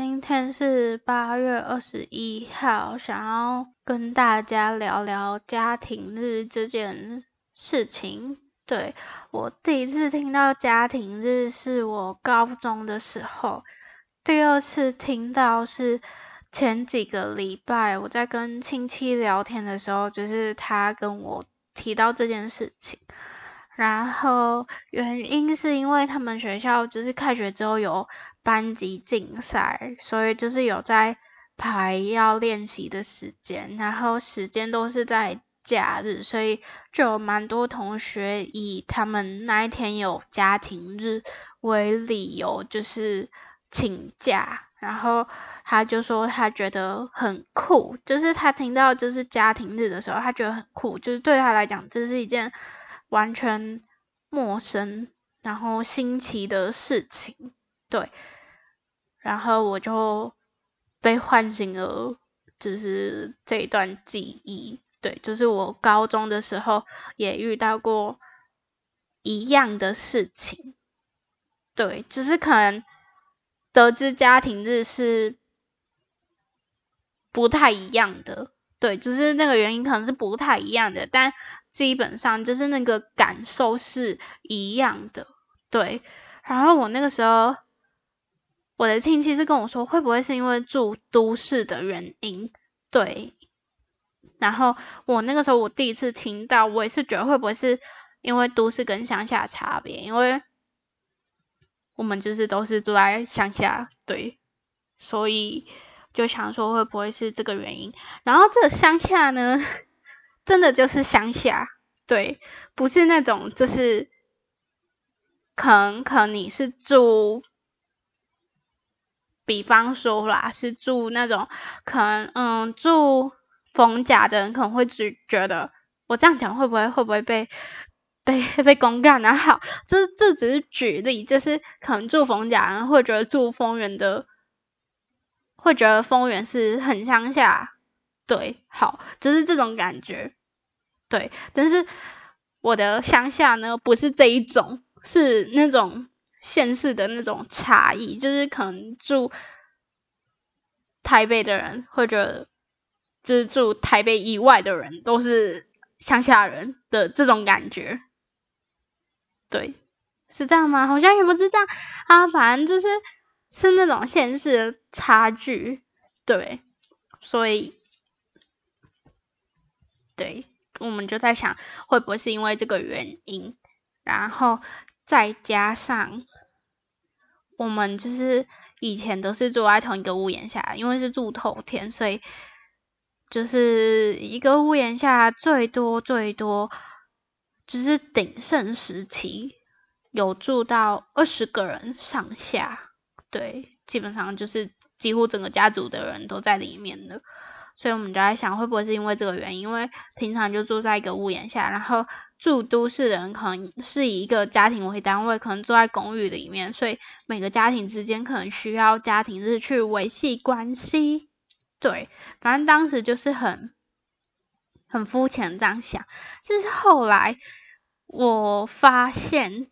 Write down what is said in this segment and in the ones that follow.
今天是八月二十一号，想要跟大家聊聊家庭日这件事情。对我第一次听到家庭日是我高中的时候，第二次听到是前几个礼拜我在跟亲戚聊天的时候，就是他跟我提到这件事情。然后原因是因为他们学校就是开学之后有班级竞赛，所以就是有在排要练习的时间，然后时间都是在假日，所以就有蛮多同学以他们那一天有家庭日为理由，就是请假。然后他就说他觉得很酷，就是他听到就是家庭日的时候，他觉得很酷，就是对他来讲这是一件。完全陌生，然后新奇的事情，对，然后我就被唤醒了，就是这一段记忆，对，就是我高中的时候也遇到过一样的事情，对，只是可能得知家庭日是不太一样的，对，就是那个原因可能是不太一样的，但。基本上就是那个感受是一样的，对。然后我那个时候，我的亲戚是跟我说，会不会是因为住都市的原因？对。然后我那个时候，我第一次听到，我也是觉得会不会是因为都市跟乡下差别？因为我们就是都是住在乡下，对。所以就想说，会不会是这个原因？然后这乡下呢？真的就是乡下，对，不是那种就是，可能可能你是住，比方说啦，是住那种可能嗯住逢甲的人可能会只觉得我这样讲会不会会不会被被被公干啊？好，这这只是举例，就是可能住逢甲人会觉得住丰原的，会觉得丰原是很乡下，对，好，就是这种感觉。对，但是我的乡下呢，不是这一种，是那种县市的那种差异，就是可能住台北的人，或者就是住台北以外的人，都是乡下人的这种感觉。对，是这样吗？好像也不是这样啊，反正就是是那种县市的差距。对，所以对。我们就在想，会不会是因为这个原因，然后再加上我们就是以前都是住在同一个屋檐下，因为是住头天，所以就是一个屋檐下最多最多，就是鼎盛时期有住到二十个人上下，对，基本上就是几乎整个家族的人都在里面了。所以我们就在想，会不会是因为这个原因？因为平常就住在一个屋檐下，然后住都市的人可能是以一个家庭为单位，可能住在公寓里面，所以每个家庭之间可能需要家庭日去维系关系。对，反正当时就是很很肤浅这样想。就是后来我发现，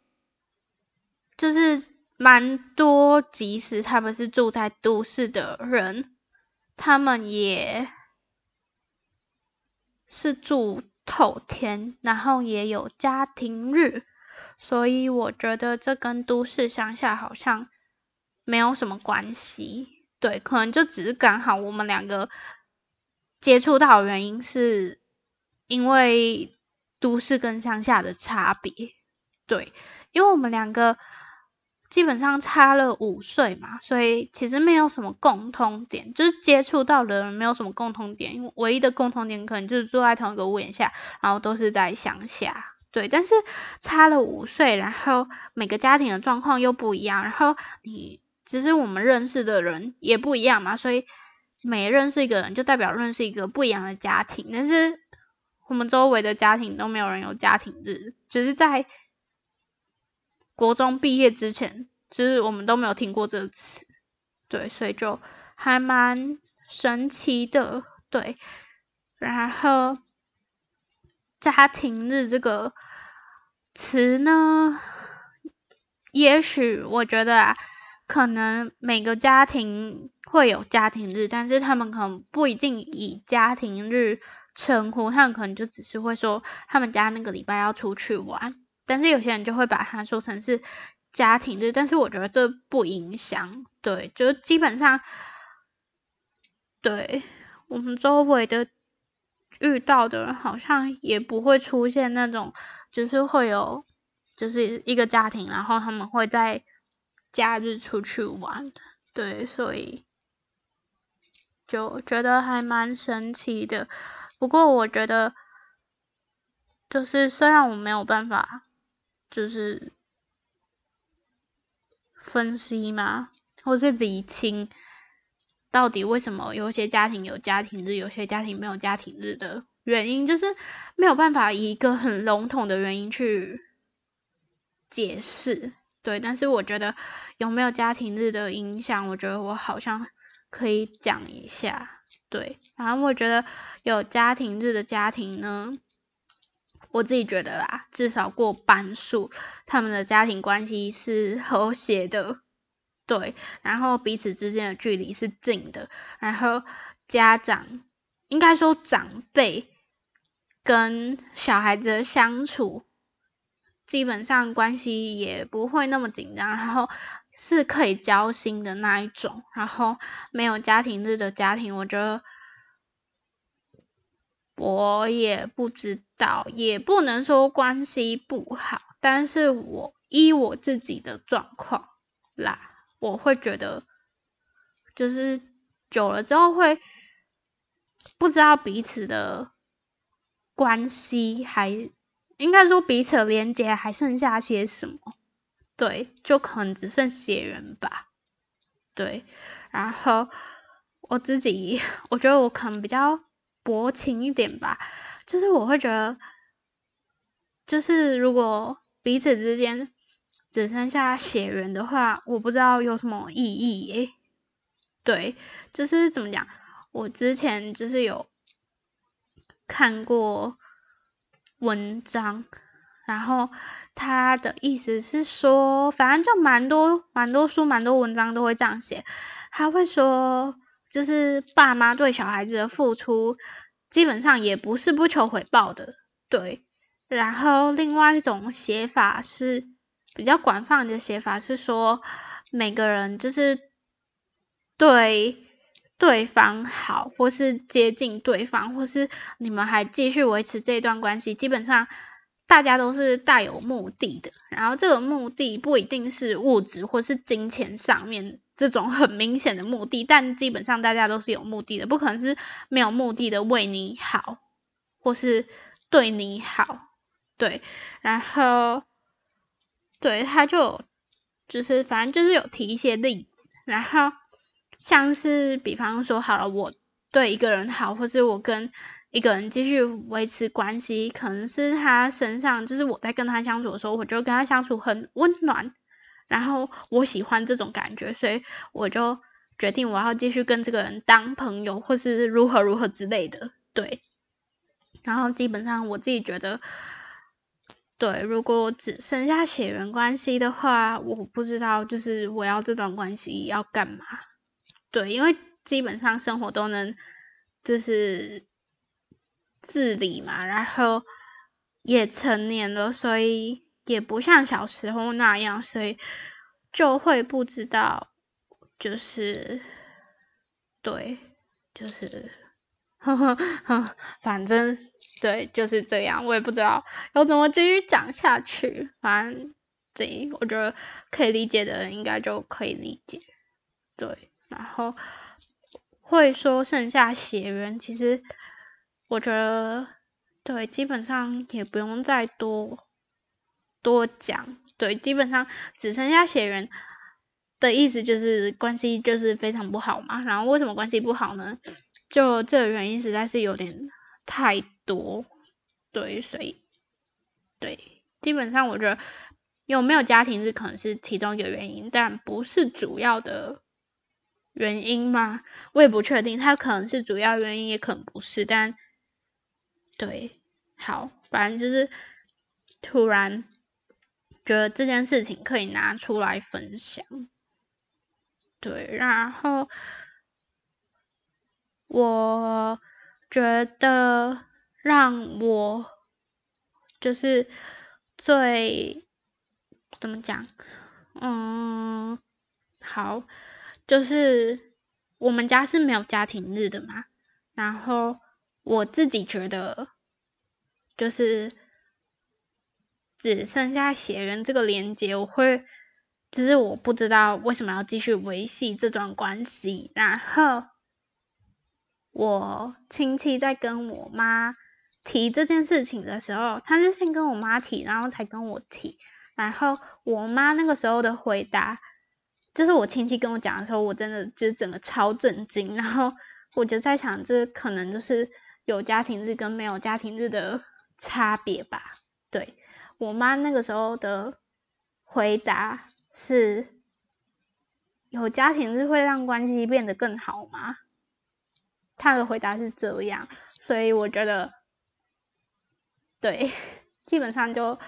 就是蛮多，即使他们是住在都市的人，他们也。是住透天，然后也有家庭日，所以我觉得这跟都市乡下好像没有什么关系。对，可能就只是刚好我们两个接触到的原因，是因为都市跟乡下的差别。对，因为我们两个。基本上差了五岁嘛，所以其实没有什么共通点，就是接触到的人没有什么共通点，唯一的共同点可能就是住在同一个屋檐下，然后都是在乡下，对。但是差了五岁，然后每个家庭的状况又不一样，然后你其实我们认识的人也不一样嘛，所以每认识一个人就代表认识一个不一样的家庭。但是我们周围的家庭都没有人有家庭日，就是在。国中毕业之前，就是我们都没有听过这个词，对，所以就还蛮神奇的，对。然后家庭日这个词呢，也许我觉得啊，可能每个家庭会有家庭日，但是他们可能不一定以家庭日称呼，他们可能就只是会说他们家那个礼拜要出去玩，但是有些人就会把它说成是家庭日，但是我觉得这不影响，对，就基本上，对我们周围的遇到的人好像也不会出现那种，就是会有就是一个家庭，然后他们会在假日出去玩。对，所以就觉得还蛮神奇的。不过我觉得，就是虽然我没有办法，就是分析嘛，或是理清到底为什么有些家庭有家庭日，有些家庭没有家庭日的原因，就是没有办法以一个很笼统的原因去解释。对，但是我觉得有没有家庭日的影响，我觉得我好像可以讲一下。对，然后我觉得有家庭日的家庭呢，我自己觉得啦，至少过半数他们的家庭关系是和谐的，对，然后彼此之间的距离是近的，然后家长应该说长辈跟小孩子的相处。基本上关系也不会那么紧张，然后是可以交心的那一种。然后没有家庭日的家庭，我觉得我也不知道，也不能说关系不好。但是我依我自己的状况啦，我会觉得就是久了之后会不知道彼此的关系还。应该说彼此连接还剩下些什么？对，就可能只剩血缘吧。对，然后我自己，我觉得我可能比较薄情一点吧，就是我会觉得，就是如果彼此之间只剩下血缘的话，我不知道有什么意义耶。对，就是怎么讲，我之前就是有看过。文章，然后他的意思是说，反正就蛮多蛮多书、蛮多文章都会这样写。他会说，就是爸妈对小孩子的付出，基本上也不是不求回报的，对。然后另外一种写法是比较广泛的写法是说，每个人就是对。对方好，或是接近对方，或是你们还继续维持这段关系，基本上大家都是带有目的的。然后这个目的不一定是物质或是金钱上面这种很明显的目的，但基本上大家都是有目的的，不可能是没有目的的为你好，或是对你好。对，然后对他就就是反正就是有提一些例子，然后。像是比方说，好了，我对一个人好，或是我跟一个人继续维持关系，可能是他身上，就是我在跟他相处的时候，我就跟他相处很温暖，然后我喜欢这种感觉，所以我就决定我要继续跟这个人当朋友，或是如何如何之类的，对。然后基本上我自己觉得，对，如果只剩下血缘关系的话，我不知道，就是我要这段关系要干嘛。对，因为基本上生活都能就是自理嘛，然后也成年了，所以也不像小时候那样，所以就会不知道，就是对，就是呵呵呵，反正对就是这样，我也不知道要怎么继续讲下去。反正对，我觉得可以理解的人应该就可以理解，对。然后会说剩下血缘，其实我觉得对，基本上也不用再多多讲。对，基本上只剩下血缘的意思就是关系就是非常不好嘛。然后为什么关系不好呢？就这个原因实在是有点太多。对，所以对，基本上我觉得有没有家庭是可能是其中一个原因，但不是主要的。原因吗？我也不确定，它可能是主要原因，也可能不是。但对，好，反正就是突然觉得这件事情可以拿出来分享。对，然后我觉得让我就是最怎么讲？嗯，好，就是我们家是没有家庭日的嘛，然后我自己觉得就是只剩下血缘这个连接，我会。只是我不知道为什么要继续维系这段关系。然后我亲戚在跟我妈提这件事情的时候，他是先跟我妈提，然后才跟我提。然后我妈那个时候的回答，就是我亲戚跟我讲的时候，我真的就是整个超震惊。然后我就在想，这可能就是有家庭日跟没有家庭日的差别吧。对我妈那个时候的回答。是有家庭日会让关系变得更好吗？他的回答是这样，所以我觉得，对，基本上就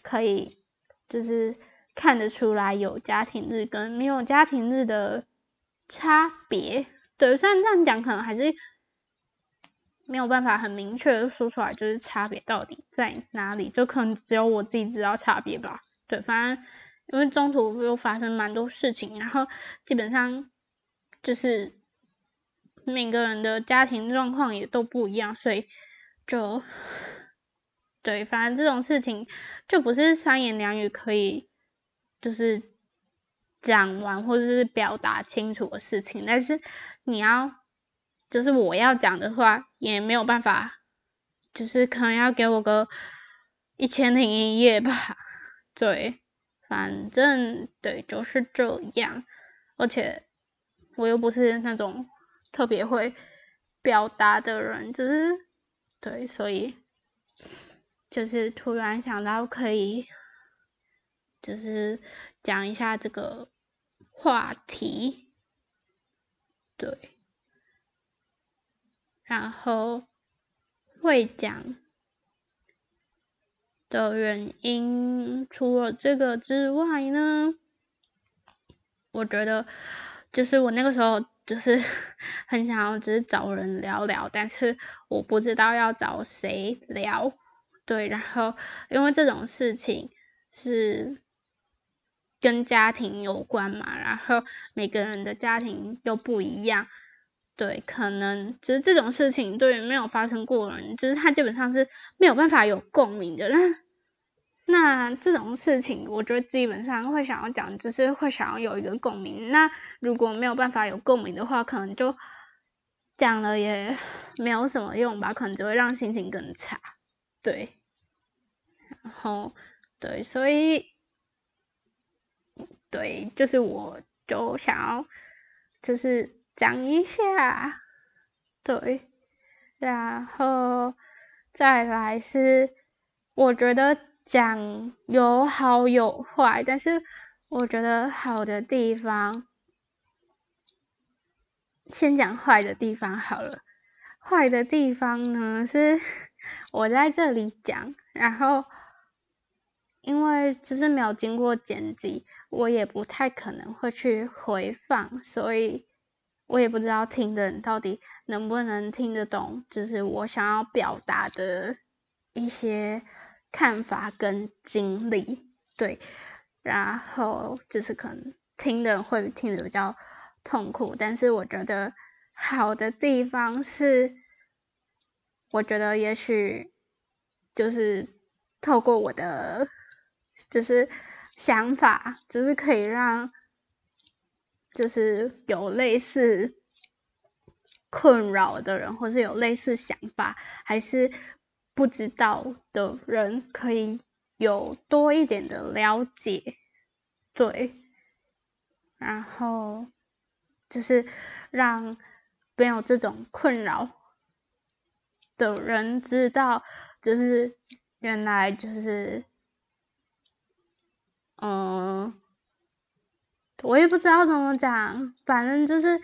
可以就是看得出来有家庭日跟没有家庭日的差别。对，虽然这样讲可能还是没有办法很明确的说出来，就是差别到底在哪里，就可能只有我自己知道差别吧。对，反正。因为中途又发生蛮多事情，然后基本上就是每个人的家庭状况也都不一样，所以就对，反正这种事情就不是三言两语可以就是讲完或者是表达清楚的事情。但是你要就是我要讲的话，也没有办法，就是可能要给我个一千零一夜吧，对。反正对，就是这样，而且我又不是那种特别会表达的人，就是对，所以就是突然想到可以，就是讲一下这个话题，对，然后会讲。的原因，除了这个之外呢，我觉得就是我那个时候就是 很想要，只是找人聊聊，但是我不知道要找谁聊。对，然后因为这种事情是跟家庭有关嘛，然后每个人的家庭又不一样，对，可能就是这种事情对于没有发生过的人，就是他基本上是没有办法有共鸣的。那那这种事情，我觉得基本上会想要讲，就是会想要有一个共鸣。那如果没有办法有共鸣的话，可能就讲了也没有什么用吧，可能只会让心情更差。对，然后对，所以对，就是我就想要就是讲一下，对，然后再来是我觉得。讲有好有坏，但是我觉得好的地方，先讲坏的地方好了。坏的地方呢，是我在这里讲，然后因为就是没有经过剪辑，我也不太可能会去回放，所以我也不知道听的人到底能不能听得懂，就是我想要表达的一些。看法跟经历，对，然后就是可能听的人会听得比较痛苦，但是我觉得好的地方是，我觉得也许就是透过我的就是想法，就是可以让就是有类似困扰的人，或是有类似想法，还是。不知道的人可以有多一点的了解，对，然后就是让没有这种困扰的人知道，就是原来就是，嗯，我也不知道怎么讲，反正就是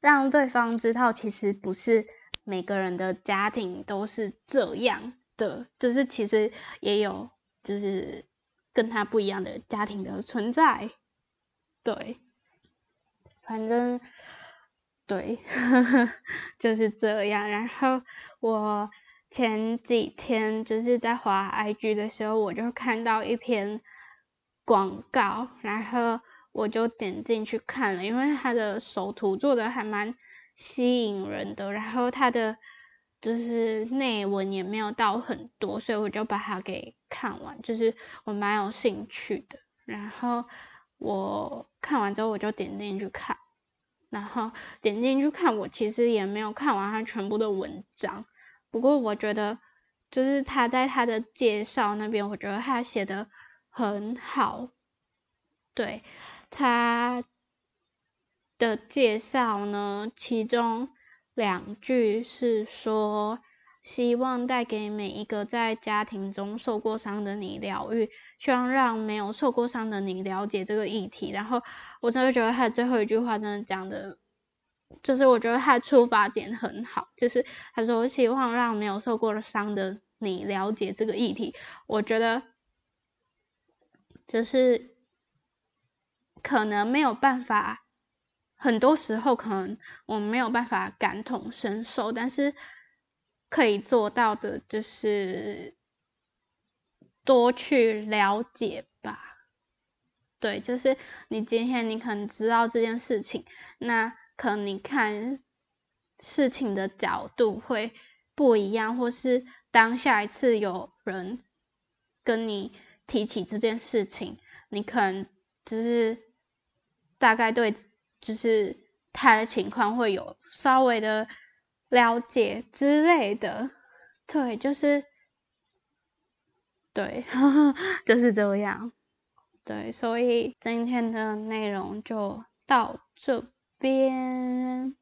让对方知道，其实不是。每个人的家庭都是这样的，就是其实也有就是跟他不一样的家庭的存在，对，反正对，就是这样。然后我前几天就是在滑 IG 的时候，我就看到一篇广告，然后我就点进去看了，因为它的首图做的还蛮吸引人的，然后它的就是内文也没有到很多，所以我就把它给看完，就是我蛮有兴趣的。然后我看完之后，我就点进去看。然后点进去看，我其实也没有看完他全部的文章。不过我觉得，就是他在他的介绍那边，我觉得他写的很好。对他的介绍呢，其中两句是说，希望带给每一个在家庭中受过伤的你疗愈，希望让没有受过伤的你了解这个议题。然后。我真的觉得他最后一句话真的讲的，就是我觉得他的出发点很好，就是他说希望让没有受过伤的你了解这个议题。我觉得就是可能没有办法，很多时候可能我们没有办法感同身受，但是可以做到的就是多去了解吧。对，就是你今天你可能知道这件事情，那可能你看事情的角度会不一样，或是当下一次有人跟你提起这件事情，你可能就是大概对就是他的情况会有稍微的了解之类的。对，就是对，就是这样。对，所以今天的内容就到这边。